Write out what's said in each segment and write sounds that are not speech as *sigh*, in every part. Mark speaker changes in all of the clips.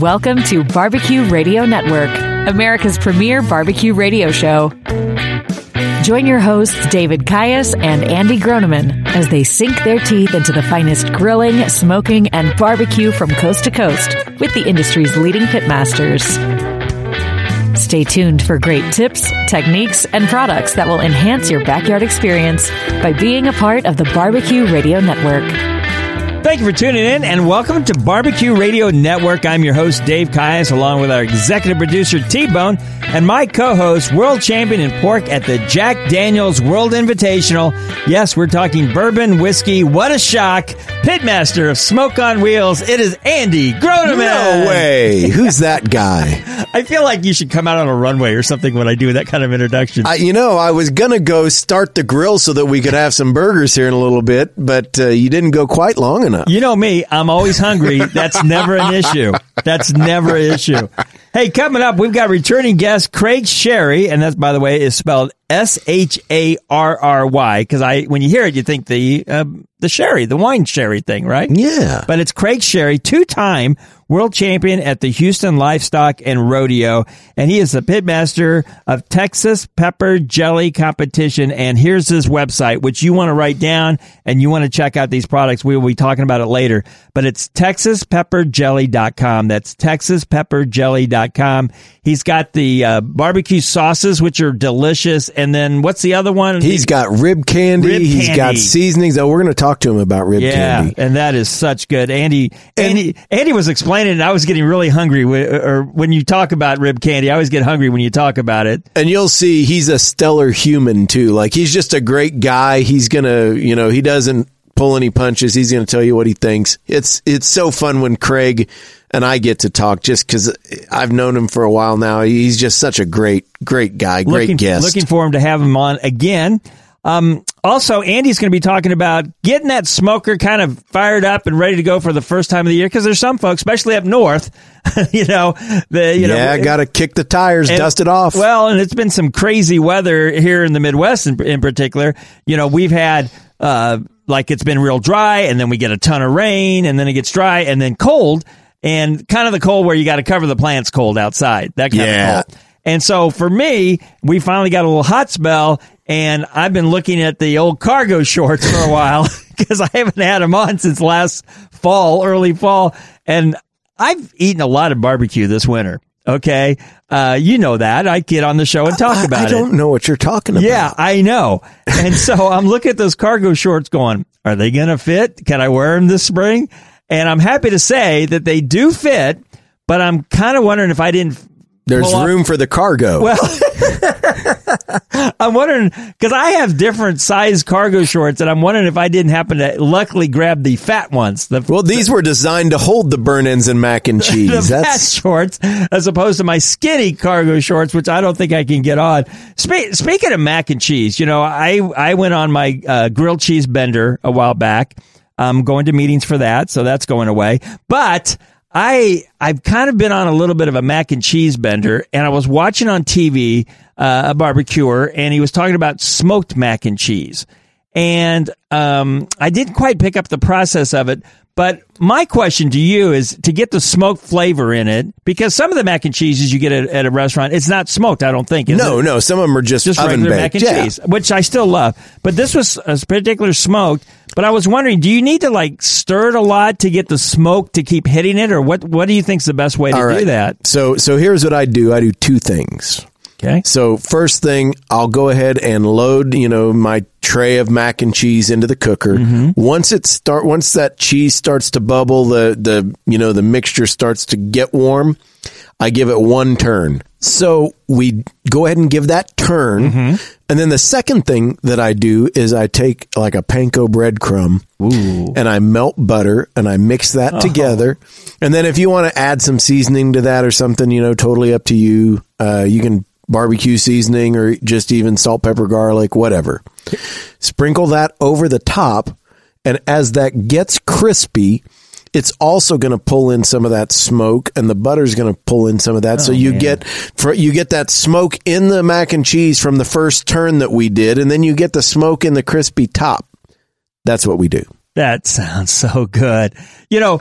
Speaker 1: Welcome to Barbecue Radio Network, America's premier barbecue radio show. Join your hosts, David Caius and Andy Groneman, as they sink their teeth into the finest grilling, smoking, and barbecue from coast to coast with the industry's leading pitmasters. Stay tuned for great tips, techniques, and products that will enhance your backyard experience by being a part of the Barbecue Radio Network.
Speaker 2: Thank you for tuning in and welcome to Barbecue Radio Network. I'm your host, Dave Caius, along with our executive producer, T Bone, and my co host, world champion in pork at the Jack Daniels World Invitational. Yes, we're talking bourbon, whiskey. What a shock. Pitmaster of Smoke on Wheels. It is Andy Groneman.
Speaker 3: No way. Who's that guy? *laughs*
Speaker 2: I feel like you should come out on a runway or something when I do that kind of introduction.
Speaker 3: I, you know, I was going to go start the grill so that we could have some burgers here in a little bit, but uh, you didn't go quite long enough.
Speaker 2: You know me, I'm always hungry. That's never an issue. That's never an issue. Hey, coming up, we've got returning guest Craig Sharry, and that's by the way is spelled S H A R R Y because I when you hear it, you think the uh, the sherry, the wine sherry thing, right?
Speaker 3: Yeah,
Speaker 2: but it's Craig Sharry, two time world champion at the Houston Livestock and Rodeo, and he is the pitmaster of Texas Pepper Jelly Competition. And here's his website, which you want to write down and you want to check out these products. We will be talking about it later, but it's TexasPepperJelly.com. That's TexasPepperJelly.com. He's got the uh, barbecue sauces, which are delicious. And then what's the other one?
Speaker 3: He's got rib candy.
Speaker 2: Rib
Speaker 3: He's
Speaker 2: candy.
Speaker 3: got seasonings. Oh, we're going to talk to him about rib
Speaker 2: yeah,
Speaker 3: candy.
Speaker 2: and that is such good. Andy, Andy, Andy was explaining, and I was getting really hungry. Or when you talk about rib candy, I always get hungry when you talk about it.
Speaker 3: And you'll see he's a stellar human too. Like he's just a great guy. He's going to, you know, he doesn't pull any punches. He's going to tell you what he thinks. It's it's so fun when Craig and I get to talk just cuz I've known him for a while now. He's just such a great great guy, great
Speaker 2: looking,
Speaker 3: guest.
Speaker 2: Looking for him to have him on again. Um, also, Andy's going to be talking about getting that smoker kind of fired up and ready to go for the first time of the year because there's some folks, especially up north, *laughs* you know, the you
Speaker 3: yeah,
Speaker 2: know,
Speaker 3: got to kick the tires,
Speaker 2: And-
Speaker 3: dust it off.
Speaker 2: Well, and it's been some crazy weather here in the Midwest in, in particular. You know, we've had, uh, like it's been real dry and then we get a ton of rain and then it gets dry and then cold and kind of the cold where you got to cover the plants cold outside. That kind
Speaker 3: Yeah.
Speaker 2: of cold. And so for me, we finally got a little hot spell and I've been looking at the old cargo shorts for a while *laughs* because I haven't had them on since last fall, early fall. And I've eaten a lot of barbecue this winter. Okay. Uh, you know that. I get on the show and talk
Speaker 3: I,
Speaker 2: about
Speaker 3: I don't know what you're talking about.
Speaker 2: Yeah, I know. And so I'm looking at those cargo shorts going, are they going to fit? Can I wear them this spring? And I'm happy to say that they do fit, but I'm kind of wondering if I didn't.
Speaker 3: There's
Speaker 2: pull off-
Speaker 3: room for the cargo.
Speaker 2: Well, *laughs* I'm wondering because I have different size cargo shorts, and I'm wondering if I didn't happen to luckily grab the fat ones. The,
Speaker 3: Well, these were designed to hold the burn ends and mac and cheese. *laughs*
Speaker 2: the
Speaker 3: cheese.
Speaker 2: fat shorts as opposed to my skinny cargo shorts, which I don't think I can get on. Spe- speaking of mac and cheese, you know, I, I went on my uh, grilled cheese bender a while back. I'm going to meetings for that, so that's going away. But I I've kind of been on a little bit of a mac and cheese bender, and I was watching on TV uh, a barbecuer, and he was talking about smoked mac and cheese and um, I didn't quite pick up the process of it. But my question to you is to get the smoked flavor in it, because some of the mac and cheeses you get at, at a restaurant, it's not smoked. I don't think. Is
Speaker 3: no,
Speaker 2: it?
Speaker 3: no. Some of them are just,
Speaker 2: just
Speaker 3: oven
Speaker 2: regular
Speaker 3: baked.
Speaker 2: mac and
Speaker 3: yeah.
Speaker 2: cheese, which I still love. But this was a particular smoked. But I was wondering, do you need to like stir it a lot to get the smoke to keep hitting it, or what? What do you think is the best way to
Speaker 3: All
Speaker 2: do that?
Speaker 3: So, so here's what I do. I do two things.
Speaker 2: Okay.
Speaker 3: So first thing, I'll go ahead and load, you know, my tray of mac and cheese into the cooker.
Speaker 2: Mm-hmm.
Speaker 3: Once it start, once that cheese starts to bubble, the the you know the mixture starts to get warm. I give it one turn. So we go ahead and give that turn,
Speaker 2: Mm-hmm.
Speaker 3: and then the second thing that I do is I take like a panko breadcrumb and I melt butter and I mix that
Speaker 2: Oh.
Speaker 3: together. And then if you want to add some seasoning to that or something, you know, totally up to you. Uh, you can barbecue seasoning or just even salt, pepper, garlic, whatever. Sprinkle that over the top. And as that gets crispy, it's also going to pull in some of that smoke and the butter's going to pull in some of that. so oh, you get for you get that smoke in the mac and cheese from the first turn that we did and then you get the smoke in the crispy top. That's what we do.
Speaker 2: That sounds so good. You know,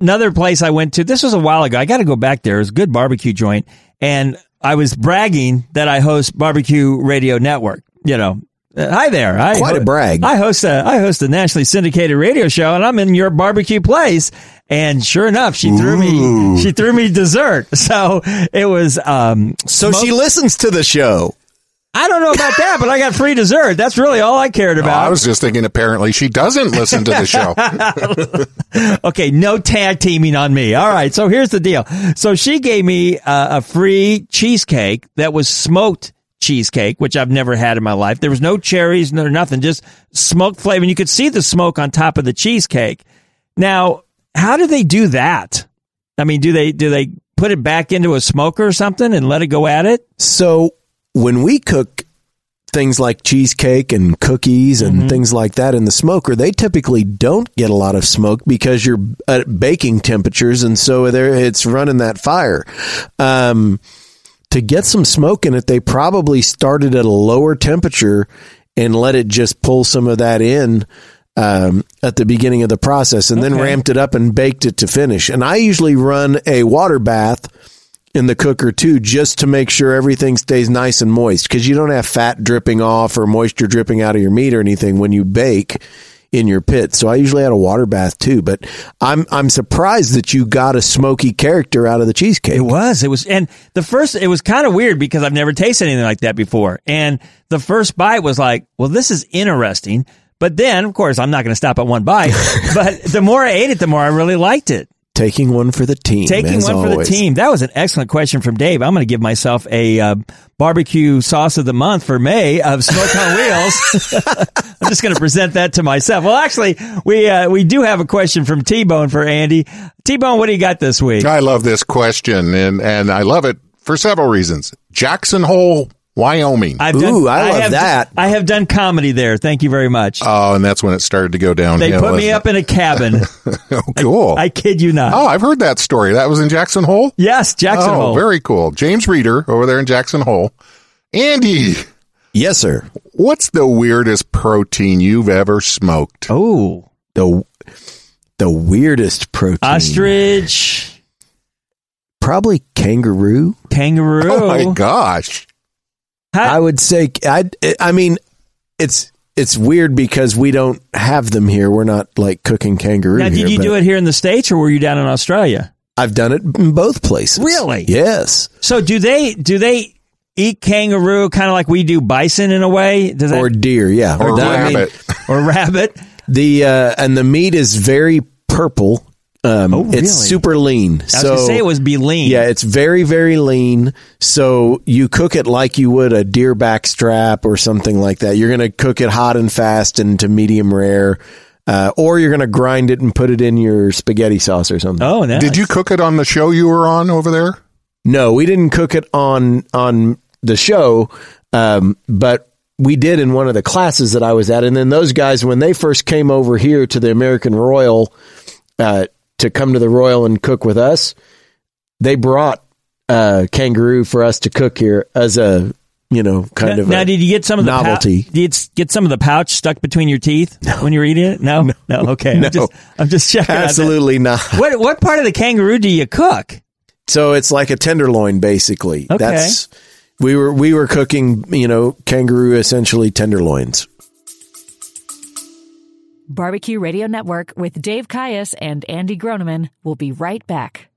Speaker 2: another place I went to, this was a while ago. I got to go back there. It was a good barbecue joint. And I was bragging that I host Barbecue Radio Network. You know, uh, hi there. I
Speaker 3: Quite a brag.
Speaker 2: I host a I host a nationally syndicated radio show, and I'm in your barbecue place. And sure enough, she threw me she threw me dessert. *laughs* So it was um
Speaker 3: So she listens to the show.
Speaker 2: I don't know about that, but I got free dessert. That's really all I cared
Speaker 4: Oh,
Speaker 2: about.
Speaker 4: I was just thinking apparently she doesn't listen to the show. *laughs*
Speaker 2: Okay, no tag teaming on me. All right, so here's the deal. So she gave me uh, a free cheesecake that was smoked cheesecake, which I've never had in my life. There was no cherries, no nothing, just smoked flavor. And you could see the smoke on top of the cheesecake. Now, how do they do that? I mean, do they do they put it back into a smoker or something and let it go at it?
Speaker 3: So when we cook things like cheesecake and cookies and things like that in the smoker, they typically don't get a lot of smoke because you're at baking temperatures, and so there it's running that fire. Um, to get some smoke in it, they probably started at a lower temperature and let it just pull some of that in um, at the beginning of the process, and then ramped it up and baked it to finish. And I usually run a water bath in the cooker too, just to make sure everything stays nice and moist because you don't have fat dripping off or moisture dripping out of your meat or anything when you bake in your pit. So I usually had a water bath too, but I'm I'm surprised that you got a smoky character out of the cheesecake.
Speaker 2: It was. It was. And the first, it was kind of weird because I've never tasted anything like that before. And the first bite was like, well, this is interesting. But then, of course, I'm not going to stop at one bite. *laughs* but the more I ate it, the more I really liked it.
Speaker 3: Taking one for the team.
Speaker 2: Taking
Speaker 3: as
Speaker 2: one for the team. That was an excellent question from Dave. I'm going to give myself a uh, barbecue sauce of the month for May of Smoke on *laughs* Wheels. *laughs* I'm just going to present that to myself. Well, actually, we uh, we do have a question from T Bone for Andy. T Bone, what do you got this week?
Speaker 4: I love this question and, and I love it for several reasons. Jackson Hole, Wyoming.
Speaker 2: I've
Speaker 3: Ooh, I love
Speaker 2: have,
Speaker 3: that.
Speaker 2: I have done comedy there. Thank you very much.
Speaker 4: Oh, and that's when it started to go downhill.
Speaker 2: they put me
Speaker 4: wasn't
Speaker 2: up in a cabin. *laughs*
Speaker 4: Oh, cool.
Speaker 2: I kid you not.
Speaker 4: oh, I've heard that story. That was in Jackson Hole?
Speaker 2: yes, Jackson
Speaker 4: oh,
Speaker 2: Hole.
Speaker 4: very cool. James Reeder over there in Jackson Hole. Andy,
Speaker 3: Yes, sir.
Speaker 4: what's the weirdest protein you've ever smoked?
Speaker 2: oh,
Speaker 3: The the weirdest protein.
Speaker 2: ostrich,
Speaker 3: Probably kangaroo.
Speaker 2: kangaroo.
Speaker 4: Oh my gosh.
Speaker 3: I would say I I mean it's it's weird because we don't have them here. We're not like cooking kangaroo
Speaker 2: now,
Speaker 3: here.
Speaker 2: did you
Speaker 3: but
Speaker 2: do it here in the states or were you down in Australia?
Speaker 3: I've done it in both places.
Speaker 2: Really?
Speaker 3: Yes.
Speaker 2: So do they do they eat kangaroo kind of like we do bison in a way? Does that
Speaker 3: Or deer, yeah.
Speaker 4: Or
Speaker 3: The- I mean,
Speaker 4: rabbit. *laughs*
Speaker 2: or rabbit?
Speaker 3: the uh, and the meat is very purple. Um,
Speaker 2: Oh, really?
Speaker 3: It's super lean.
Speaker 2: I was
Speaker 3: so
Speaker 2: gonna say it was be lean.
Speaker 3: Yeah, it's very, very lean. So you cook it like you would a deer back strap or something like that. You're going to cook it hot and fast into medium rare, uh, or you're going to grind it and put it in your spaghetti sauce or something.
Speaker 2: Oh, nice.
Speaker 4: Did you cook it on the show you were on over there?
Speaker 3: No, we didn't cook it on on the show, um, but we did in one of the classes that I was at. And then those guys, when they first came over here to the American Royal uh, to come to the Royal and cook with us, they brought uh, kangaroo for us to cook here as a you know kind
Speaker 2: now,
Speaker 3: of
Speaker 2: now,
Speaker 3: a
Speaker 2: did you get some of the pou-
Speaker 3: novelty.
Speaker 2: did you get some of the pouch stuck between your teeth when you were eating it? No, *laughs* no. okay,
Speaker 3: No.
Speaker 2: I'm just I'm just checking.
Speaker 3: Absolutely not.
Speaker 2: What what part of the kangaroo do you cook?
Speaker 3: So it's like a tenderloin, basically.
Speaker 2: Okay.
Speaker 3: That's we were we were cooking, you know, kangaroo essentially tenderloins.
Speaker 1: Barbecue Radio Network with Dave Caius and Andy Groneman will be right back.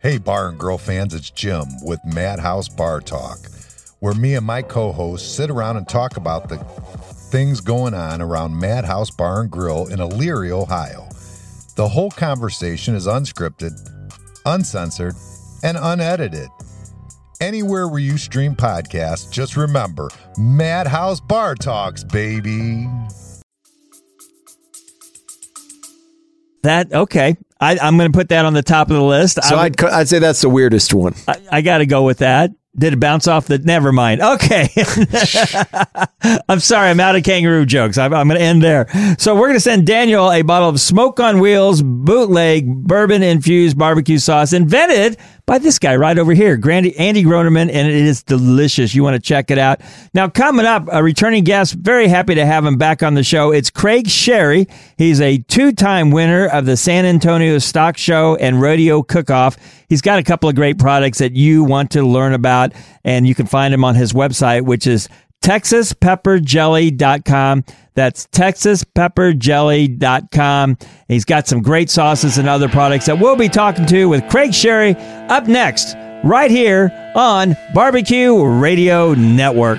Speaker 5: Hey, bar and grill fans, it's Jim with Madhouse Bar Talk, where me and my co hosts sit around and talk about the things going on around Madhouse Bar and Grill in Elyria, Ohio. The whole conversation is unscripted, uncensored, and unedited. Anywhere where you stream podcasts, just remember Madhouse Bar Talks, baby.
Speaker 2: That okay? I, I'm going to put that on the top of the list.
Speaker 3: So
Speaker 2: I,
Speaker 3: I'd I'd say that's the weirdest one.
Speaker 2: I, I got to go with that. Did it bounce off the? Never mind. Okay. *laughs* I'm sorry. I'm out of kangaroo jokes. I'm, I'm going to end there. So we're going to send Daniel a bottle of Smoke on Wheels bootleg bourbon infused barbecue sauce invented by this guy right over here, Grandy, Andy Groneman, and it is delicious. You want to check it out. Now, coming up, a returning guest, very happy to have him back on the show. It's Craig Sharry. He's a two time winner of the San Antonio Stock Show and Rodeo Cook Off. He's got a couple of great products that you want to learn about, and you can find him on his website, which is texaspepperjelly.com. That's texaspepperjelly.com. He's got some great sauces and other products that we'll be talking to with Craig Sharry up next, right here on Barbecue Radio Network.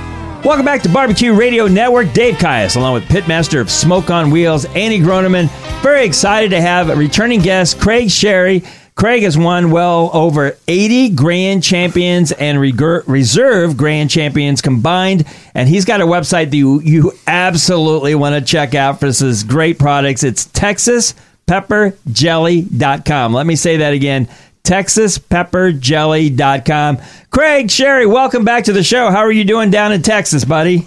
Speaker 2: Welcome back to Barbecue Radio Network. Dave Kias, along with Pitmaster of Smoke on Wheels, Andy Groneman. Very excited to have a returning guest, Craig Sharry. Craig has won well over 80 grand champions and reserve grand champions combined. And he's got a website that you, you absolutely want to check out for his great products. It's texaspepperjelly.com. Let me say that again TexasPepperJelly.com. Craig, Sharry, welcome back to the show. How are you doing down in Texas, buddy?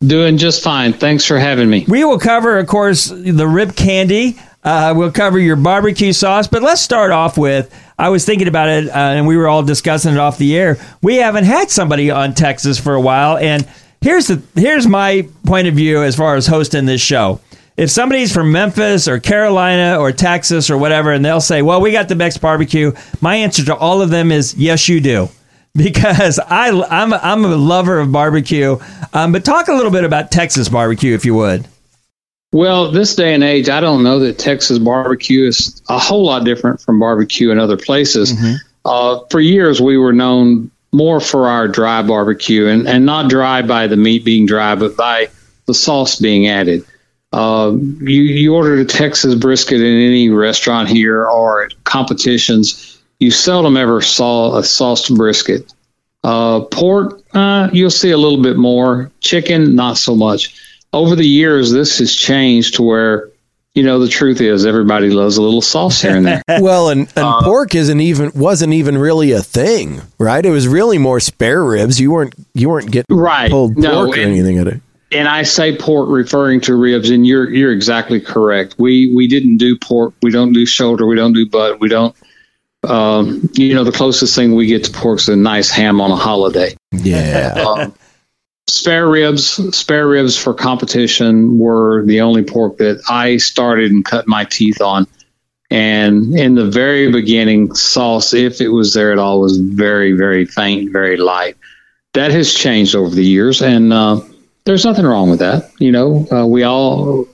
Speaker 6: Doing just fine. Thanks for having me.
Speaker 2: We will cover, of course, the rib candy. Uh, we'll cover your barbecue sauce, but let's start off with. I was thinking about it, uh, and we were all discussing it off the air. We haven't had somebody on Texas for a while, and here's the here's my point of view as far as hosting this show if somebody's from Memphis or Carolina or Texas or whatever, and they'll say, "Well, we got the best barbecue," my answer to all of them is, "Yes, you do." *laughs* Because I, I'm, a, I'm a lover of barbecue. Um, but talk a little bit about Texas barbecue, if you would.
Speaker 6: Well, this day and age, I don't know that Texas barbecue is a whole lot different from barbecue in other places. Mm-hmm. Uh, for years, we were known more for our dry barbecue, and, and not dry by the meat being dry, but by the sauce being added. Uh, you, you order a Texas brisket in any restaurant here or at competitions, you seldom ever saw a sauced brisket. Uh, pork, uh, you'll see a little bit more. Chicken, not so much. Over the years, this has changed to where, you know, the truth is everybody loves a little sauce here and there. *laughs*
Speaker 3: well, and, and uh, pork isn't even wasn't even really a thing, right? It was really more spare ribs. You weren't you weren't getting right. pulled pork no, or anything at it
Speaker 6: and I say pork referring to ribs, and you're you're exactly correct. We we didn't do pork. We don't do shoulder. We don't do butt. We don't. Um, you know, the closest thing we get to pork is a nice ham on a holiday.
Speaker 3: Yeah. um,
Speaker 6: spare ribs, spare ribs for competition were the only pork that I started and cut my teeth on. And in the very beginning, sauce, if it was there at all, was very, very faint, very light. That has changed over the years, and uh, there's nothing wrong with that. You know, uh, we all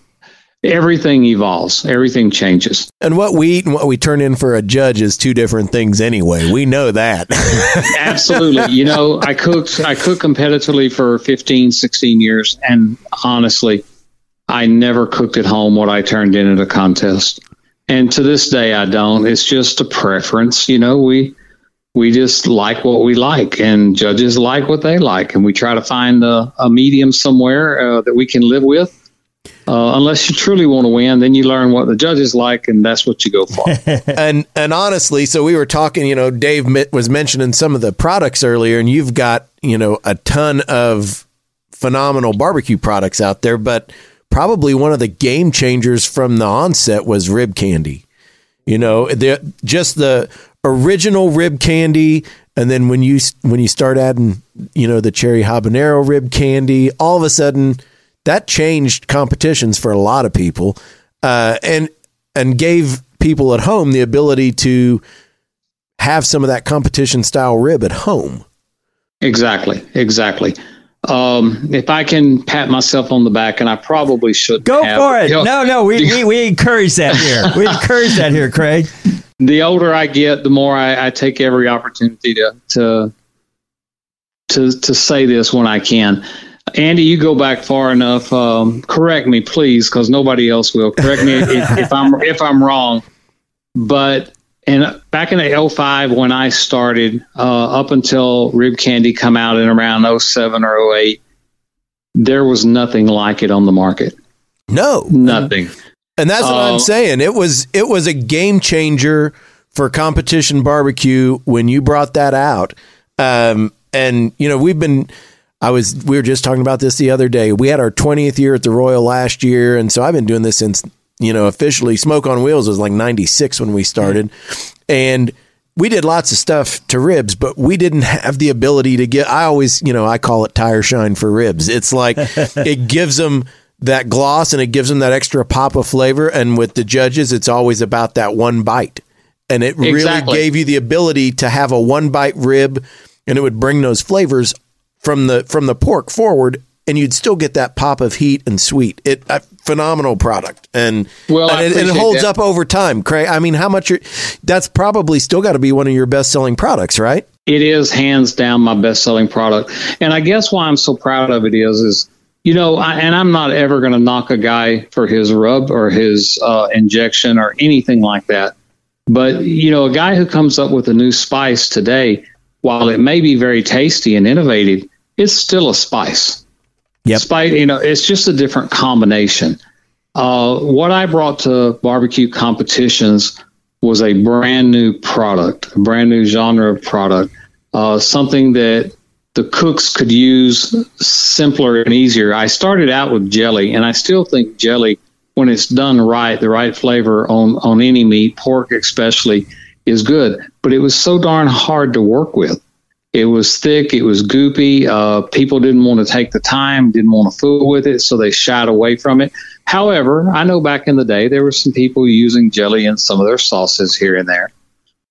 Speaker 6: everything evolves, everything changes.
Speaker 3: And what we eat and what we turn in for a judge is two different things anyway. We know that. *laughs*
Speaker 6: Absolutely. You know, I cooked I cooked competitively for 15, 16 years and honestly, I never cooked at home what I turned in at a contest. And to this day I don't. It's just a preference, you know, we we just like what we like, and judges like what they like, and we try to find a, a medium somewhere uh, that we can live with. Uh, unless you truly want to win, then you learn what the judges like, and that's what you go for. *laughs*
Speaker 3: and and honestly, so we were talking. You know, Dave was mentioning some of the products earlier, and you've got you know a ton of phenomenal barbecue products out there, but probably one of the game changers from the onset was rib candy. You know, the just the original rib candy and then when you when you start adding you know the cherry habanero rib candy all of a sudden that changed competitions for a lot of people uh, and and gave people at home the ability to have some of that competition style rib at home.
Speaker 6: Exactly exactly um, if I can pat myself on the back, and I probably should
Speaker 2: go have, for it. You know, no, no, we, *laughs* we, we encourage that here. We encourage that here, Craig
Speaker 6: the older I get, the more I, I take every opportunity to, to to to say this when I can. Andy, you go back far enough. Um, correct me, please, because nobody else will. Correct me if, if I'm if I'm wrong. But and back in the 05 when I started, uh, up until Rib Candy come out in around 07 or 08, there was nothing like it on the market.
Speaker 3: No,
Speaker 6: Nothing.
Speaker 3: And that's what
Speaker 6: Uh,
Speaker 3: I'm saying. It was it was a game changer for competition barbecue when you brought that out. Um, and you know we've been. I was we were just talking about this the other day. We had our 20th year at the Royal last year, and so I've been doing this since you know officially. Smoke on Wheels was like 96 when we started, and we did lots of stuff to ribs, but we didn't have the ability to get. I always, you know, I call it tire shine for ribs. It's like *laughs* it gives them that gloss and it gives them that extra pop of flavor. And with the judges, it's always about that one bite, and it really
Speaker 6: Exactly.
Speaker 3: gave you the ability to have a one bite rib, and it would bring those flavors from the from the pork forward. And you'd still get that pop of heat and sweet. It a phenomenal product, and
Speaker 6: Well,
Speaker 3: and it, and it holds
Speaker 6: that.
Speaker 3: up over time. Craig, I mean, how much? That's probably still got to be one of your best selling products, right?
Speaker 6: It is hands down my best selling product. And I guess why I'm so proud of it is, is, you know, I, and I'm not ever going to knock a guy for his rub or his uh, injection or anything like that. But, you know, a guy who comes up with a new spice today, while it may be very tasty and innovative, it's still a spice.
Speaker 3: Yep.
Speaker 6: Spice, you know, it's just a different combination. Uh, what I brought to barbecue competitions was a brand new product, a brand new genre of product, uh, something that the cooks could use simpler and easier. I started out with jelly, and I still think jelly, when it's done right, the right flavor on, on any meat, pork especially, is good. But it was so darn hard to work with. It was thick, it was goopy. Uh, people didn't want to take the time, didn't want to fool with it, so they shied away from it. However, I know back in the day there were some people using jelly in some of their sauces here and there.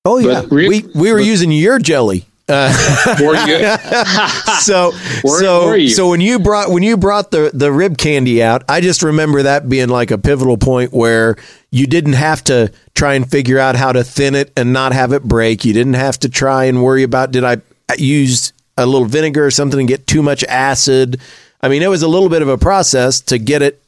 Speaker 3: Oh yeah,
Speaker 6: re-
Speaker 3: we we were using your jelly. *laughs* Uh, *laughs* so
Speaker 6: Where
Speaker 3: so so when you brought when you brought the the rib candy out, I just remember that being like a pivotal point where you didn't have to try and figure out how to thin it and not have it break. You didn't have to try and worry about did I use a little vinegar or something and get too much acid. I mean, it was a little bit of a process to get it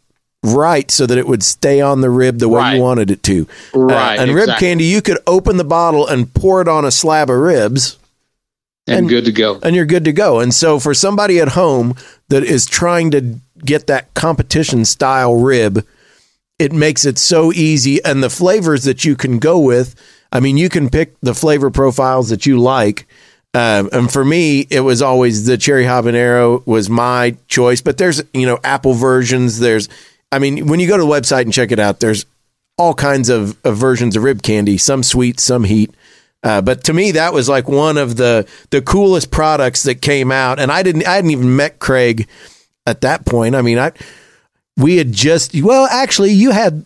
Speaker 3: right so that it would stay on the rib the way
Speaker 6: Right.
Speaker 3: you wanted it to. Uh,
Speaker 6: Right,
Speaker 3: and rib candy, you could open the bottle and pour it on a slab of ribs
Speaker 6: and,
Speaker 3: And-
Speaker 6: good to go.
Speaker 3: and you're good to go. And so for somebody at home that is trying to get that competition style rib, it makes it so easy and the flavors that you can go with, I mean, you can pick the flavor profiles that you like. Um, and for me, it was always the cherry habanero was my choice, but there's, you know, apple versions. There's, I mean, when you go to the website and check it out, there's all kinds of, of versions of rib candy, some sweet, some heat. Uh, but to me, that was like one of the the coolest products that came out, and I didn't I hadn't even met Craig at that point. I mean, I we had just well, actually, you had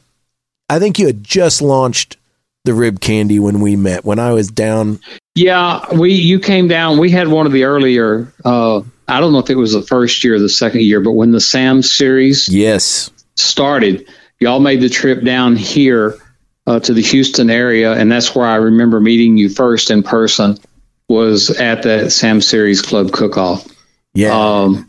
Speaker 3: I think you had just launched the rib candy when we met when I was down.
Speaker 6: Yeah, we you came down. We had one of the earlier. Uh, I don't know if it was the first year or the second year, but when the Sam series
Speaker 3: Yes,
Speaker 6: started, y'all made the trip down here uh, to the Houston area, and that's where I remember meeting you first in person. Was at that Sam Series Club cook-off.
Speaker 3: yeah,
Speaker 6: Um,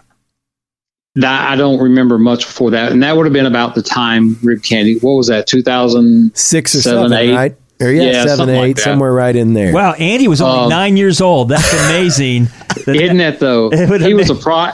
Speaker 6: that I don't remember much before that, and that would have been about the time Rib Candy. What was that? Two thousand
Speaker 3: six or
Speaker 6: seven,
Speaker 3: seven,
Speaker 6: eight.
Speaker 3: right? Or yeah,
Speaker 6: Yeah,
Speaker 3: seven,
Speaker 6: something like
Speaker 3: eight,
Speaker 6: that.
Speaker 3: somewhere right in there.
Speaker 2: Wow, Andy was only
Speaker 6: Um,
Speaker 2: nine years old. That's *laughs* amazing. That-
Speaker 6: Isn't that though?
Speaker 2: It would have
Speaker 6: He was a pro.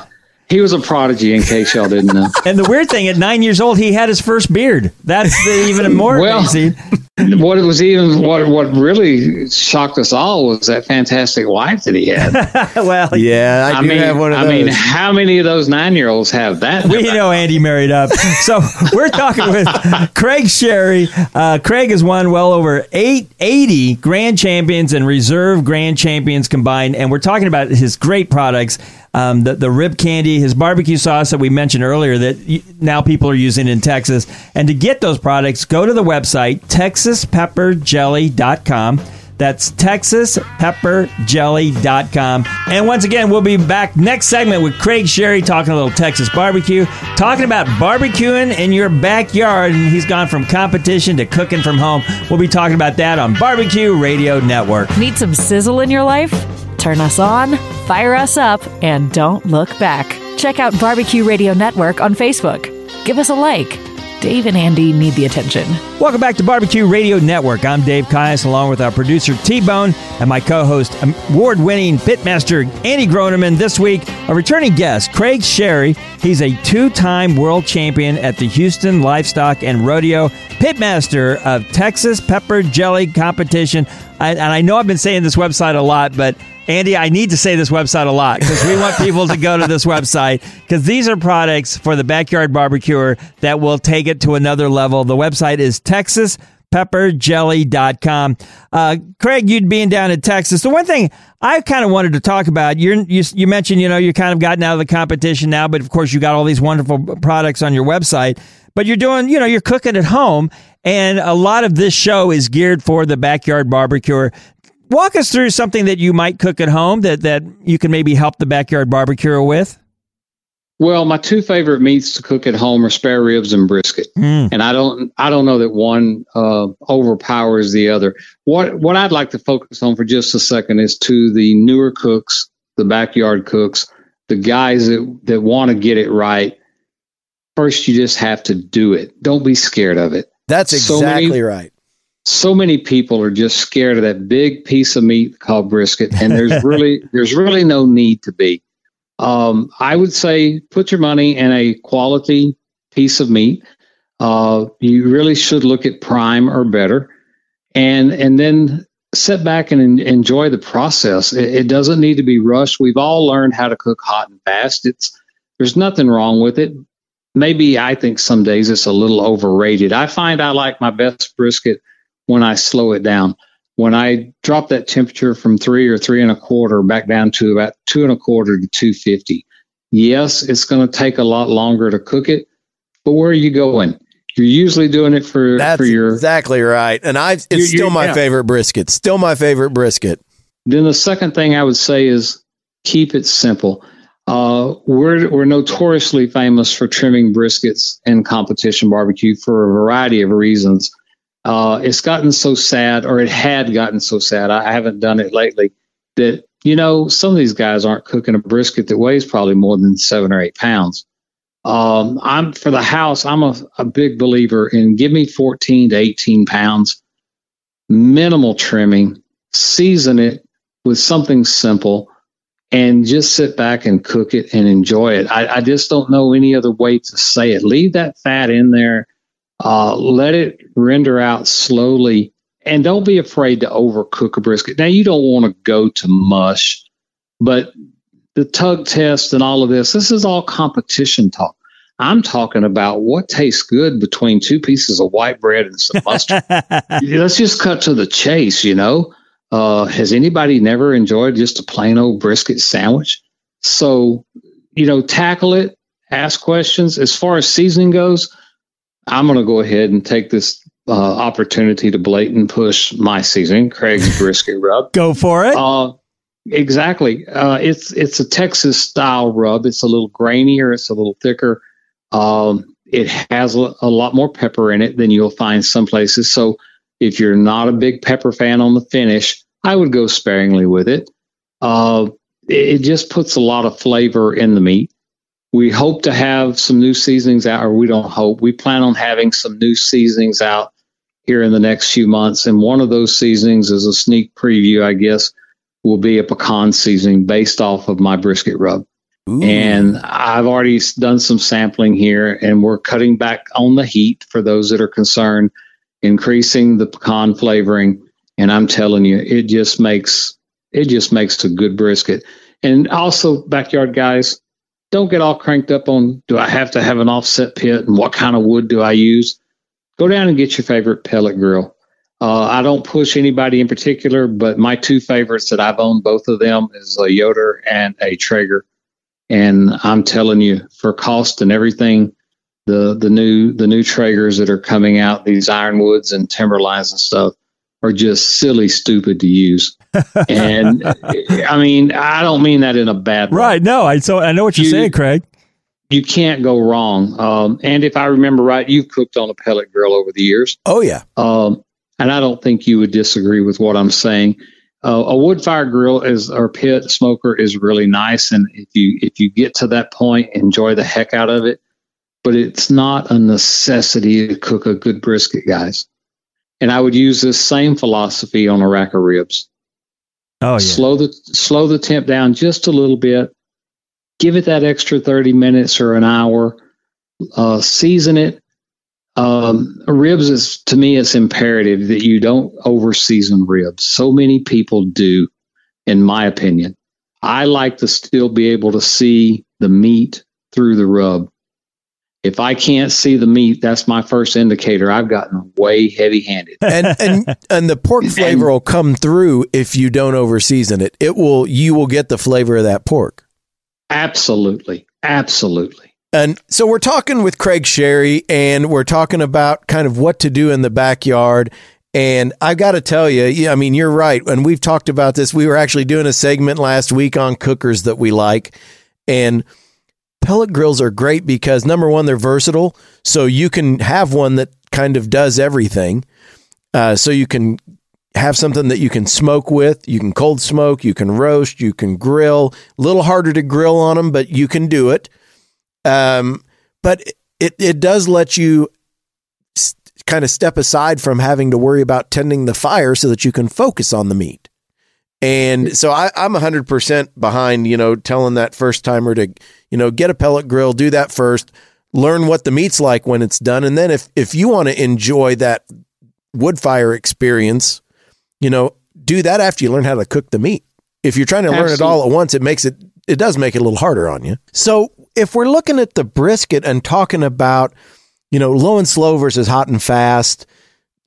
Speaker 6: He was a prodigy. In case y'all didn't know. *laughs*
Speaker 2: and the weird thing, at nine years old, he had his first beard. That's the, even more
Speaker 6: Well-
Speaker 2: amazing. *laughs*
Speaker 6: what it was even what what really shocked us all was that fantastic wife that he had. *laughs*
Speaker 2: well,
Speaker 3: yeah, I,
Speaker 6: I mean,
Speaker 3: have one of
Speaker 6: I
Speaker 3: those.
Speaker 6: mean, how many of those nine year olds have that?
Speaker 2: we know Andy married up. So we're talking with Craig Sharry. Uh, Craig has won well over eight eighty grand champions and reserve grand champions combined. And we're talking about his great products. Um, the, the rib candy, his barbecue sauce that we mentioned earlier that now people are using in Texas. And to get those products, go to the website, texaspepperjelly.com. That's texaspepperjelly.com. And once again, we'll be back next segment with Craig Sharry talking a little Texas barbecue, talking about barbecuing in your backyard. And he's gone from competition to cooking from home. We'll be talking about that on Barbecue Radio Network.
Speaker 1: Need some sizzle in your life? Turn us on, fire us up, and don't look back. Check out Barbecue Radio Network on Facebook. Give us a like. Dave and Andy need the attention.
Speaker 2: Welcome back to Barbecue Radio Network. I'm Dave Kias, along with our producer T Bone and my co host, um, award winning pitmaster Andy Groneman. This week, a returning guest, Craig Sharry. He's a two time world champion at the Houston Livestock and Rodeo, pitmaster of Texas Pepper Jelly Competition. I, and I know I've been saying this website a lot, but Andy, I need to say this website a lot because we want people to go to this website because these are products for the backyard barbecuer that will take it to another level. The website is texaspepperjelly.com. Uh, Craig, you'd being down in Texas. The one thing I kind of wanted to talk about, you you mentioned, you know, you're kind of gotten out of the competition now, but of course you got all these wonderful products on your website, but you're doing, you know, you're cooking at home. And a lot of this show is geared for the backyard barbecue. walk us through something that you might cook at home that, that you can maybe help the backyard barbecue with.
Speaker 6: Well, my two favorite meats to cook at home are spare ribs and brisket, mm. and I don't I don't know that one uh, overpowers the other. What what I'd like to focus on for just a second is to the newer cooks, the backyard cooks, the guys that that want to get it right. First, you just have to do it. Don't be scared of it.
Speaker 3: That's exactly so many, right
Speaker 6: so many people are just scared of that big piece of meat called brisket, and there's *laughs* really there's really no need to be. Um, I would say put your money in a quality piece of meat. Uh, you really should look at prime or better, and and then sit back and enjoy the process. It, it doesn't need to be rushed. We've all learned how to cook hot and fast. It's there's nothing wrong with it. Maybe I think some days it's a little overrated. I find I like my best brisket when I slow it down. When I drop that temperature from three or three and a quarter back down to about two and a quarter to 250, yes, it's going to take a lot longer to cook it, but where are you going? You're usually doing it for,
Speaker 3: That's
Speaker 6: for your.
Speaker 3: Exactly right. And I, it's you're, still you're, my yeah. favorite brisket. Still my favorite brisket.
Speaker 6: Then the second thing I would say is keep it simple. Uh, we're we're notoriously famous for trimming briskets in competition barbecue for a variety of reasons. Uh, it's gotten so sad, or it had gotten so sad. I, I haven't done it lately. That you know, some of these guys aren't cooking a brisket that weighs probably more than seven or eight pounds. Um, I'm for the house. I'm a, a big believer in give me 14 to 18 pounds, minimal trimming, season it with something simple, and just sit back and cook it and enjoy it. I, I just don't know any other way to say it. Leave that fat in there uh, let it render out slowly, and don't be afraid to overcook a brisket. Now, you don't want to go to mush, but the tug test and all of this, this is all competition talk. I'm talking about what tastes good between two pieces of white bread and some mustard. *laughs* Let's just cut to the chase, you know. Uh, has anybody never enjoyed just a plain old brisket sandwich? So, you know, tackle it, ask questions. As far as seasoning goes, I'm going to go ahead and take this uh, opportunity to blatant push my seasoning, Craig's *laughs* brisket rub.
Speaker 2: Go for it.
Speaker 6: Uh, exactly. Uh, it's it's a Texas style rub. It's a little grainier. It's a little thicker. Um, it has a, a, lot more pepper in it than you'll find some places. So if you're not a big pepper fan on the finish, I would go sparingly with it. Uh, it, just puts a lot of flavor in the meat. We hope to have some new seasonings out, or we don't hope. We plan on having some new seasonings out here in the next few months. And one of those seasonings is a sneak preview, I guess, will be a pecan seasoning based off of my brisket rub. Ooh. And I've already done some sampling here, and we're cutting back on the heat for those that are concerned, increasing the pecan flavoring. And I'm telling you, it just makes it just makes a good brisket. And also, backyard guys, don't get all cranked up on do I have to have an offset pit and what kind of wood do I use? Go down and get your favorite pellet grill. Uh, I don't push anybody in particular, but my two favorites that I've owned both of them is a Yoder and a Traeger. And I'm telling you, for cost and everything, the the new the new Traegers that are coming out, these ironwoods and timberlines and stuff, are just silly stupid to use. *laughs* and I mean, I don't mean that in a bad way.
Speaker 2: Right. No, I so I know what you're you, saying, Craig.
Speaker 6: You can't go wrong. Um, and if I remember right, you've cooked on a pellet grill over the years.
Speaker 3: Oh yeah.
Speaker 6: Um, and I don't think you would disagree with what I'm saying. Uh, a wood fire grill is or pit smoker is really nice, and if you if you get to that point, enjoy the heck out of it. But it's not a necessity to cook a good brisket, guys. And I would use this same philosophy on a rack of ribs.
Speaker 2: Oh yeah.
Speaker 6: Slow the slow the temp down just a little bit. Give it that extra 30 minutes or an hour. Uh, season it. Um, ribs is to me it's imperative that you don't over season ribs. So many people do, in my opinion. I like to still be able to see the meat through the rub. If I can't see the meat, that's my first indicator. I've gotten way heavy handed. *laughs*
Speaker 3: and and and the pork flavor will come through if you don't over season it. It will you will get the flavor of that pork.
Speaker 6: Absolutely. Absolutely.
Speaker 3: And so we're talking with Craig Sharry and we're talking about kind of what to do in the backyard. And I've got to tell you, yeah, I mean, you're right. And we've talked about this. We were actually doing a segment last week on cookers that we like. And pellet grills are great because number one, they're versatile. So you can have one that kind of does everything. Uh, so you can have something that you can smoke with. You can cold smoke, you can roast, you can grill. A little harder to grill on them, but you can do it. Um, but it, it does let you s- kind of step aside from having to worry about tending the fire so that you can focus on the meat. And so I, I'm 100% behind, you know, telling that first timer to, you know, get a pellet grill, do that first, learn what the meat's like when it's done. And then if, if you want to enjoy that wood fire experience, you know, do that after you learn how to cook the meat. If you're trying to learn it all at once, it makes it, it does make it a little harder on you. So if we're looking at the brisket and talking about, you know, low and slow versus hot and fast,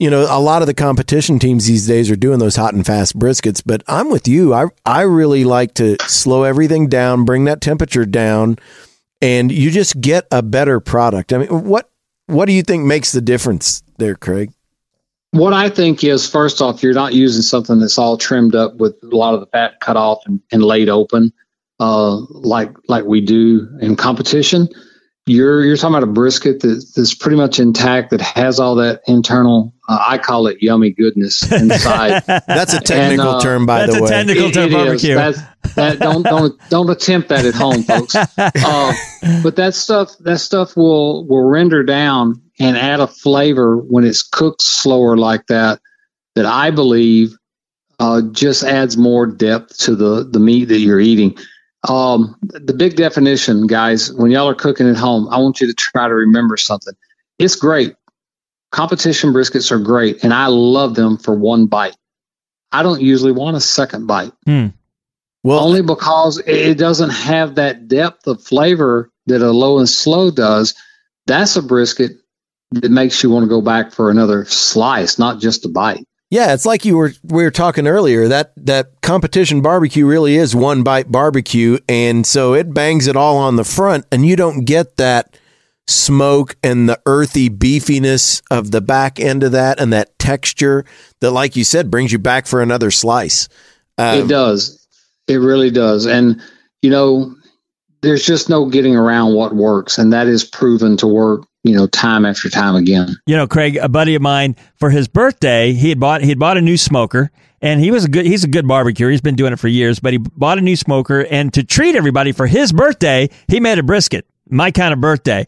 Speaker 3: you know, a lot of the competition teams these days are doing those hot and fast briskets, but I'm with you. I I really like to slow everything down, bring that temperature down, and you just get a better product. I mean, what what do you think makes the difference there, Craig?
Speaker 6: What I think is, first off, you're not using something that's all trimmed up with a lot of the fat cut off and, and laid open, uh, like like we do in competition. You're you're talking about a brisket that, that's pretty much intact, that has all that internal. Uh, I call it yummy goodness inside. *laughs*
Speaker 3: That's a technical
Speaker 6: And, uh,
Speaker 3: term, by
Speaker 2: That's
Speaker 3: the
Speaker 2: a
Speaker 3: way.
Speaker 2: technical
Speaker 6: It-
Speaker 2: term
Speaker 6: it is.
Speaker 2: barbecue.
Speaker 6: That's- that don't don't don't attempt that at home, folks. *laughs* Uh, but that stuff that stuff will will render down and add a flavor when it's cooked slower like that. That I believe uh, just adds more depth to the the meat that you're eating. Um, the big definition, guys, when y'all are cooking at home, I want you to try to remember something. It's great. Competition briskets are great, and I love them for one bite. I don't usually want a second bite
Speaker 3: well,
Speaker 6: only because it doesn't have that depth of flavor that a low and slow does. That's a brisket that makes you want to go back for another slice, not just a bite.
Speaker 3: Yeah, it's like you were we were talking earlier that that competition barbecue really is one bite barbecue and so it bangs it all on the front and you don't get that smoke and the earthy beefiness of the back end of that and that texture that like you said brings you back for another slice.
Speaker 6: it
Speaker 3: Um,
Speaker 6: does. It really does. And, you know, there's just no getting around what works. And that is proven to work, you know, time after time again.
Speaker 2: you know, Craig, a buddy of mine, for his birthday, he had bought he had bought a new smoker, and he was a good he's a good barbecue. He's been doing it for years, but he bought a new smoker, and to treat everybody for his birthday, he made a brisket, my kind of birthday.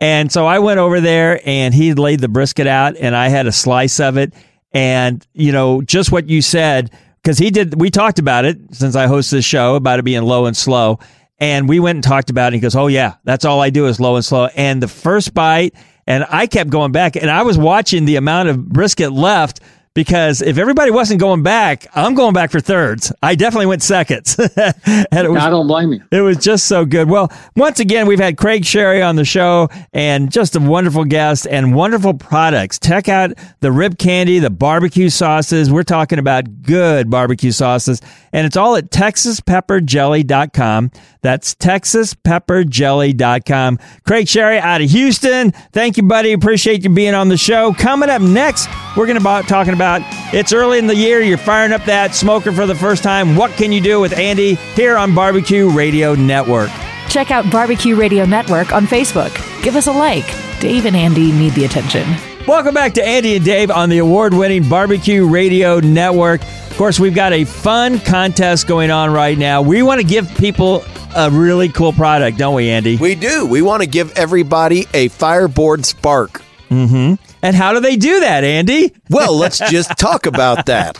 Speaker 2: And so I went over there, and he laid the brisket out, and I had a slice of it, and you know, just what you said, because he did. We talked about it since I host this show about it being low and slow. And we went and talked about it. He goes, Oh, yeah, that's all I do is low and slow. And the first bite, and I kept going back, and I was watching the amount of brisket left because if everybody wasn't going back, I'm going back for thirds. I definitely went seconds. *laughs* and it was
Speaker 6: I don't blame you.
Speaker 2: it was just so good. Well, once again, we've had Craig Sharry on the show and just a wonderful guest and wonderful products. Check out the rib candy, the barbecue sauces. We're talking about good barbecue sauces. And it's all at texaspepperjelly.com. That's texaspepperjelly.com. Craig Sharry out of Houston. Thank you, buddy. Appreciate you being on the show. Coming up next, we're going to be talking about it's early in the year. You're firing up that smoker for the first time. What can you do with Andy here on Barbecue Radio Network?
Speaker 1: Check out Barbecue Radio Network on Facebook. Give us a like. Dave and Andy need the attention.
Speaker 2: Welcome back to Andy and Dave on the award winning Barbecue Radio Network. Of course, we've got a fun contest going on right now. We want to give people a really cool product, don't we, Andy?
Speaker 3: We do. We want to give everybody a Fireboard Spark. Mm-hmm.
Speaker 2: and how do they do that, Andy?
Speaker 3: Well, *laughs* let's just talk about that.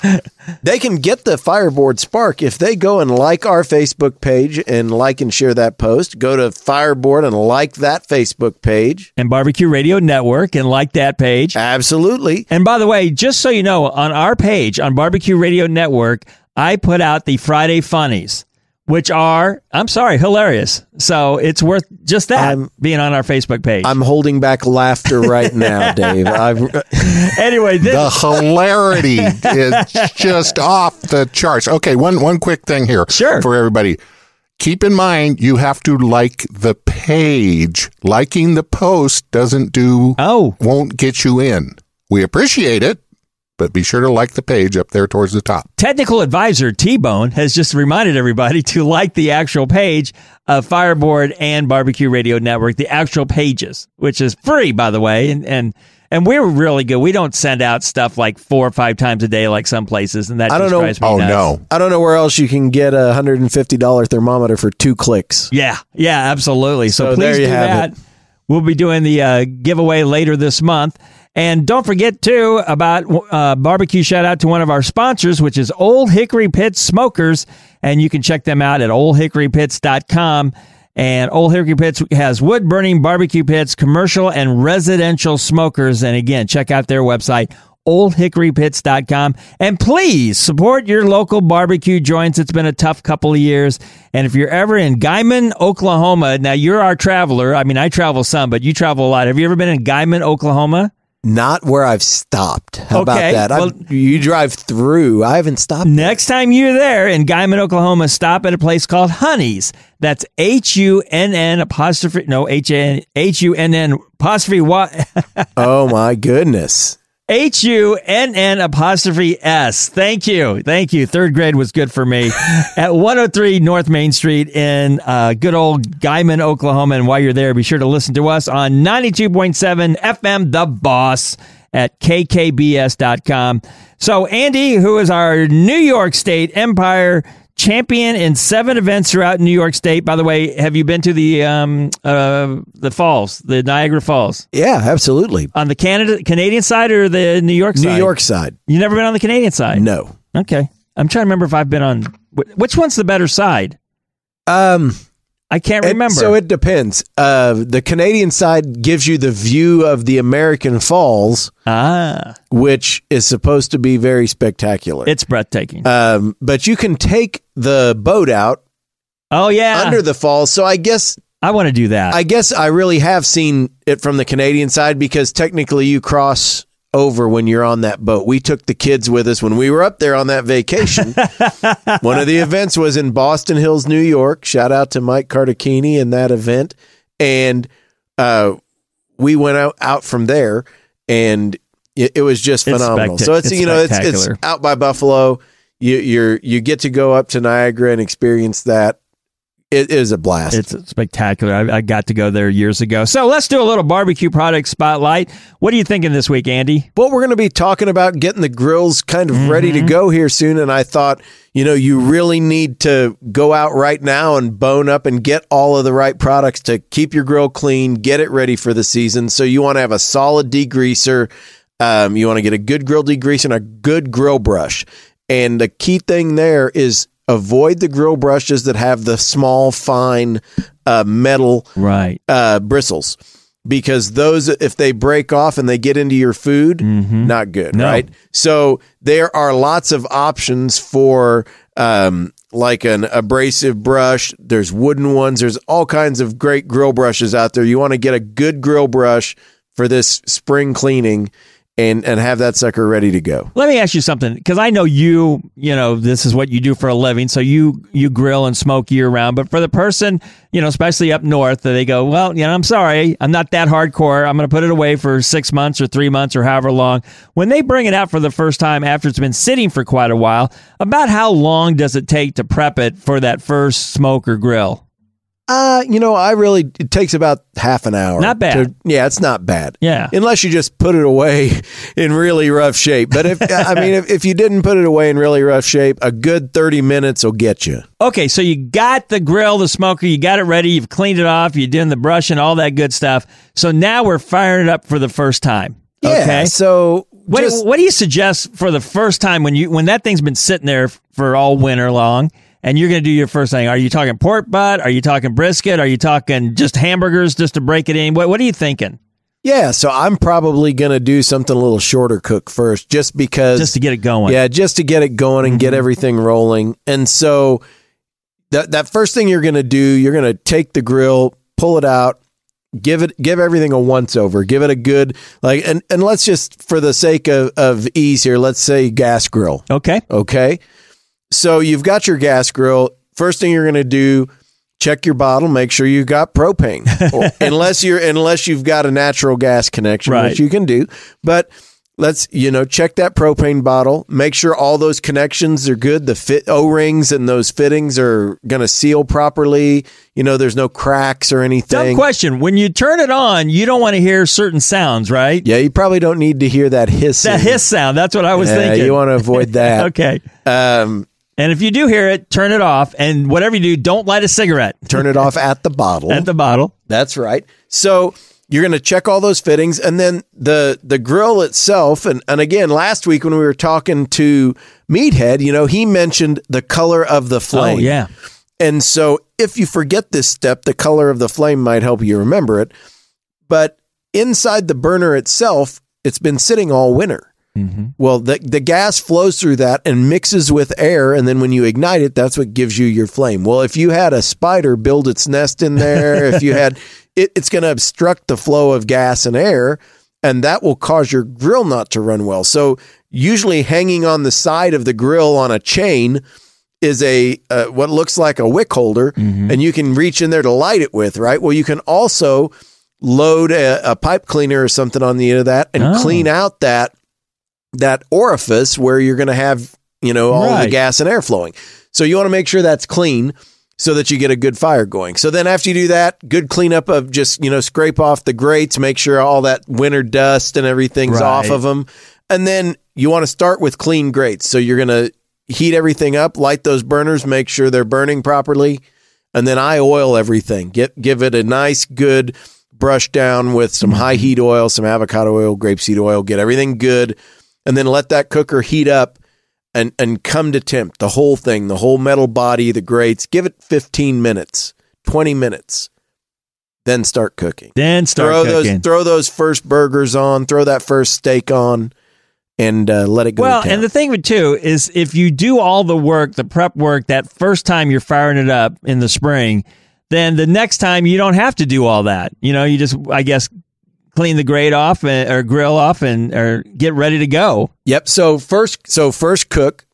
Speaker 3: They can get the Fireboard Spark if they go and like our Facebook page and like and share that post. Go to Fireboard and like that Facebook page.
Speaker 2: And Barbecue Radio Network, and like that page.
Speaker 3: Absolutely.
Speaker 2: And by the way, just so you know, on our page on Barbecue Radio Network, I put out the Friday Funnies, which are, I'm sorry, hilarious. So it's worth just that
Speaker 3: I'm-
Speaker 2: being on our Facebook page.
Speaker 3: I'm holding back laughter right now, *laughs* Dave. I've,
Speaker 2: anyway, this,
Speaker 4: The hilarity *laughs* is just off the charts. Okay, one one quick thing here
Speaker 2: Sure.
Speaker 4: for everybody. Keep in mind you have to like the page. Liking the post doesn't do
Speaker 2: oh,
Speaker 4: won't get you in. We appreciate it, but be sure to like the page up there towards the top.
Speaker 2: technical advisor T Bone has just reminded everybody to like the actual page of Fireboard and Barbecue Radio Network, the actual pages, which is free, by the way. And, and, and we're really good. We don't send out stuff like four or five times a day like some places, and that
Speaker 3: I don't
Speaker 2: just
Speaker 3: know-
Speaker 2: me
Speaker 4: Oh
Speaker 2: nuts.
Speaker 4: no.
Speaker 3: I don't know where else you can get a $150 thermometer for two clicks.
Speaker 2: Yeah, yeah, absolutely. So,
Speaker 3: So
Speaker 2: please
Speaker 3: there you
Speaker 2: do
Speaker 3: have
Speaker 2: that. We'll be doing the uh, giveaway later this month. And don't forget, too, about uh, barbecue shout out to one of our sponsors, which is Old Hickory Pit Smokers. And you can check them out at oldhickorypits.com. And Old Hickory Pits has wood burning barbecue pits, commercial and residential smokers. And again, check out their website, oldhickorypits.com. And please support your local barbecue joints. It's been a tough couple of years. And if you're ever in Guymon, Oklahoma, now you're our traveler. I mean, I travel some, but you travel a lot. Have you ever been in Guymon, Oklahoma?
Speaker 3: Not where I've stopped. How
Speaker 2: Okay,
Speaker 3: about that?
Speaker 2: Well-
Speaker 3: you drive through. I haven't stopped.
Speaker 2: Next time you're there in Guymon, Oklahoma, stop at a place called Honey's. That's H U N N apostrophe, no, H N H U N N apostrophe Y. *laughs*
Speaker 3: Oh my goodness.
Speaker 2: H U N N apostrophe S. Thank you. Thank you. Third grade was good for me. *laughs* At 103 North Main Street in uh, good old Guymon, Oklahoma. And while you're there, be sure to listen to us on 92.7 FM The Boss at kkbs.com. So, Andy, who is our New York State Empire champion in seven events throughout New York State. By the way, have you been to the um, uh, the falls, the Niagara Falls?
Speaker 3: Yeah, absolutely.
Speaker 2: On the Canada Canadian side or the New York side?
Speaker 3: New York side.
Speaker 2: You never been on the Canadian side?
Speaker 3: No.
Speaker 2: Okay. I'm trying to remember if I've been on which one's the better side?
Speaker 3: Um,
Speaker 2: I can't
Speaker 3: it-
Speaker 2: remember.
Speaker 3: so it depends. Uh, the Canadian side gives you the view of the American Falls,
Speaker 2: ah,
Speaker 3: which is supposed to be very spectacular.
Speaker 2: it's breathtaking.
Speaker 3: um, but you can take the boat out
Speaker 2: oh yeah,
Speaker 3: under the falls. So I guess
Speaker 2: I want to do that.
Speaker 3: I guess I really have seen it from the Canadian side because technically you cross over when you're on that boat. We took the kids with us when we were up there on that vacation. *laughs* One of the events was in Boston Hills, New York. Shout out to Mike Cartacchini in that event. And uh, we went out, out from there and it, it was just
Speaker 2: It's
Speaker 3: phenomenal.
Speaker 2: spectac-
Speaker 3: so it's,
Speaker 2: it's
Speaker 3: you know, it's, it's out by Buffalo. You, you're, you get to go up to Niagara and experience that. It is a blast.
Speaker 2: it's spectacular. I, I got to go there years ago. So let's do a little barbecue product spotlight. What are you thinking this week, Andy?
Speaker 3: Well, we're going to be talking about getting the grills kind of ready
Speaker 2: Mm-hmm.
Speaker 3: to go here soon. And I thought, you know, you really need to go out right now and bone up and get all of the right products to keep your grill clean, get it ready for the season. So you want to have a solid degreaser. Um, you want to get a good grill degreaser and a good grill brush. And the key thing there is avoid the grill brushes that have the small, fine uh, metal
Speaker 2: Right.
Speaker 3: uh, bristles because those if they break off and they get into your food not good
Speaker 2: Mm-hmm. No.
Speaker 3: right so there are lots of options for um, like an abrasive brush there's wooden ones there's all kinds of great grill brushes out there you want to get a good grill brush for this spring cleaning and and have that sucker ready to go
Speaker 2: Let me ask you something, because I know you, you know, this is what you do for a living, so you you grill and smoke year round. But for the person, you know, especially up north, they go, well, you know, I'm sorry, I'm not that hardcore. I'm going to put it away for six months or three months or however long. When they bring it out for the first time after it's been sitting for quite a while, about how long does it take to prep it for that first smoke or grill?
Speaker 3: Uh, you know, I really it takes about half an hour.
Speaker 2: Not bad.
Speaker 3: to- yeah, it's not bad.
Speaker 2: Yeah.
Speaker 3: Unless you just put it away *laughs* in really rough shape. But if I *laughs* mean if, if you didn't put it away in really rough shape, a good 30 minutes will get you.
Speaker 2: Okay, so you got the grill, the smoker, you got it ready, you've cleaned it off, you're doing the brushing, all that good stuff. So now we're firing it up for the first time.
Speaker 3: Yeah.
Speaker 2: Okay.
Speaker 3: So
Speaker 2: What,
Speaker 3: just-
Speaker 2: what do you suggest for the first time when you when that thing's been sitting there for all winter long and you're going to do your first thing? Are you talking pork butt? Are you talking brisket? Are you talking just hamburgers just to break it in? What What are you thinking?
Speaker 3: Yeah, so I'm probably going to do something a little shorter cook first just because
Speaker 2: Just to get it going.
Speaker 3: Yeah, just to get it going and get mm-hmm. everything rolling. And so that that first thing you're going to do, you're going to take the grill, pull it out, give it give everything a once over. Give it a good like and and let's just for the sake of of ease here, let's say gas grill.
Speaker 2: Okay.
Speaker 3: Okay? So you've got your gas grill. First thing you're going to do check your bottle make sure you got propane *laughs* unless you're unless you've got a natural gas connection
Speaker 2: Right.
Speaker 3: which you can do but let's you know check that propane bottle make sure all those connections are good the fit o-rings and those fittings are going to seal properly you know there's no cracks or anything Dumb
Speaker 2: question. When you turn it on, you don't want to hear certain sounds, right?
Speaker 3: yeah you probably don't need to hear that hiss
Speaker 2: That hiss sound. That's what I was
Speaker 3: yeah,
Speaker 2: thinking.
Speaker 3: you want to avoid *laughs* that
Speaker 2: okay.
Speaker 3: um,
Speaker 2: And if you do hear it, turn it off. And whatever you do, don't light a cigarette
Speaker 3: turn it off at the bottle
Speaker 2: at the bottle.
Speaker 3: That's right. So you're going to check all those fittings, and then the the grill itself. And and again, last week when we were talking to Meathead, you know, he mentioned the color of the oh, flame.
Speaker 2: Oh, yeah.
Speaker 3: And so if you forget this step, the color of the flame might help you remember it. But inside the burner itself, it's been sitting all winter. Well, the the gas flows through that and mixes with air, and then when you ignite it, that's what gives you your flame. Well, if you had a spider build its nest in there, if you had *laughs* it, it's going to obstruct the flow of gas and air, and that will cause your grill not to run well. So, usually, hanging on the side of the grill on a chain is a uh, what looks like a wick holder, and you can reach in there to light it with. Right. Well, you can also load a, a pipe cleaner or something on the end of that and
Speaker 2: Oh.
Speaker 3: clean out that that orifice where you're going to have you know all the gas and air flowing. So you want to make sure that's clean so that you get a good fire going. So then after you do that, good cleanup of just you know scrape off the grates, make sure all that winter dust and everything's
Speaker 2: Right.
Speaker 3: off of them, and then you want to start with clean grates. So you're going to heat everything up, light those burners, make sure they're burning properly, and then I oil everything. Get give it a nice good brush down with some mm-hmm. high heat oil, some avocado oil, grapeseed oil, get everything good, and then let that cooker heat up and and come to temp. The whole thing, the whole metal body, the grates. Give it 15 minutes, 20 minutes. Then start cooking.
Speaker 2: Then start
Speaker 3: throw
Speaker 2: cooking.
Speaker 3: those throw those first burgers on, throw that first steak on and uh, let it go.
Speaker 2: well, and the thing with too is if you do all the work, the prep work that first time you're firing it up in the spring, then the next time you don't have to do all that. You know, you just I guess clean the grate off and, or grill off and or get ready to go.
Speaker 3: Yep. So first, so first cook.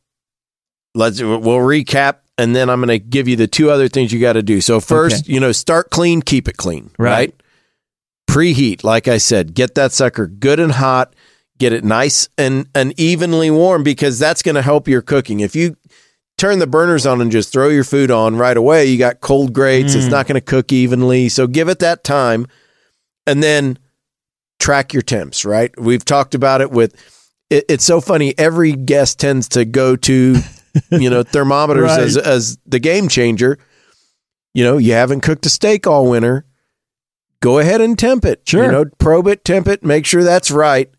Speaker 3: Let's we'll recap, and then I'm going to give you the two other things you got to do. So first, you know, start clean, keep it clean.
Speaker 2: Right.
Speaker 3: Right. Preheat, like I said, get that sucker good and hot. Get it nice and and evenly warm because that's going to help your cooking. If you turn the burners on and just throw your food on right away, you got cold grates. It's mm. not going to cook evenly. So give it that time, and then track your temps. Right. We've talked about it with it, it's so funny. Every guest tends to go to, *laughs* you know, thermometers
Speaker 2: Right.
Speaker 3: as as the game changer. You know, you haven't cooked a steak all winter. Go ahead and temp it.
Speaker 2: Sure.
Speaker 3: You know, probe it, temp it, make sure that's right,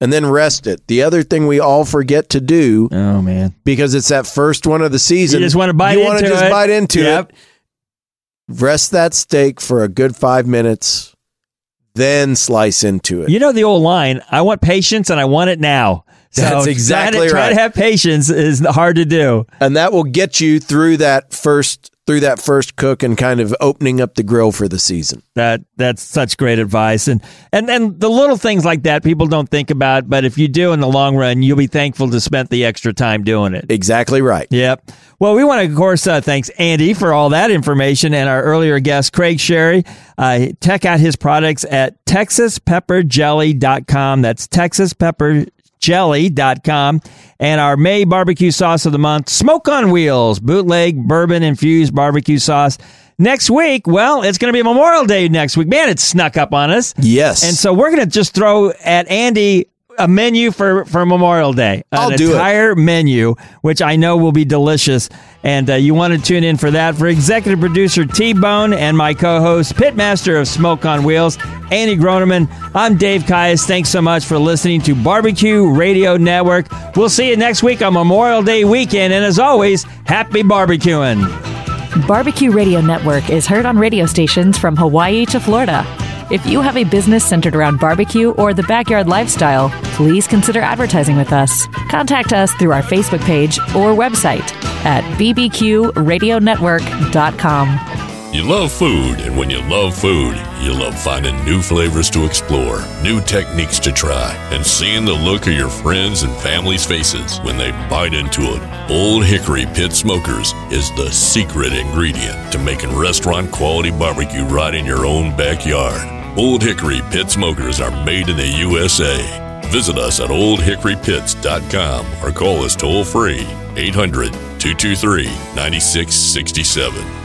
Speaker 3: and then rest it. The other thing we all forget to do
Speaker 2: Oh man.
Speaker 3: because it's that first one of the season.
Speaker 2: You just wanna bite
Speaker 3: You wanna just bite into
Speaker 2: Yep.
Speaker 3: it. Rest that steak for a good five minutes, then slice into it.
Speaker 2: You know the old line, I want patience and I want it now. So
Speaker 3: That's
Speaker 2: try to-
Speaker 3: exactly
Speaker 2: try
Speaker 3: right.
Speaker 2: to have patience is hard to do.
Speaker 3: and that will get you through that first through that first cook and kind of opening up the grill for the season.
Speaker 2: That that's such great advice, and and and the little things like that people don't think about, but if you do in the long run, you'll be thankful to spend the extra time doing it.
Speaker 3: Exactly right.
Speaker 2: Yep. Well, we want to, of course, uh, thanks Andy for all that information and our earlier guest, Craig Sharry. Uh, check out his products at texaspepperjelly.com. That's Texas Pepper jelly.com. And our May barbecue sauce of the month, Smoke on Wheels, bootleg bourbon infused barbecue sauce. Next week, well, it's going to be Memorial Day next week. Man, it snuck up on us.
Speaker 3: Yes.
Speaker 2: And so we're going to just throw at Andy a menu for, for Memorial Day.
Speaker 3: I'll
Speaker 2: An
Speaker 3: do it.
Speaker 2: entire menu, which I know will be delicious. And uh, you want to tune in for that. For executive producer T Bone and my co host, Pitmaster of Smoke on Wheels, Andy Groneman, I'm Dave Caius. Thanks so much for listening to Barbecue Radio Network. We'll see you next week on Memorial Day weekend. And as always, happy barbecuing.
Speaker 1: Barbecue Radio Network is heard on radio stations from Hawaii to Florida. If you have a business centered around barbecue or the backyard lifestyle, please consider advertising with us. Contact us through our Facebook page or website at bbqradionetwork.com.
Speaker 7: You love food, and when you love food, you love finding new flavors to explore, new techniques to try, and seeing the look of your friends and family's faces when they bite into it. Old Hickory Pit Smokers is the secret ingredient to making restaurant quality barbecue right in your own backyard. Old Hickory Pit Smokers are made in the USA. Visit us at oldhickorypits.com or call us toll free 800 223 9667.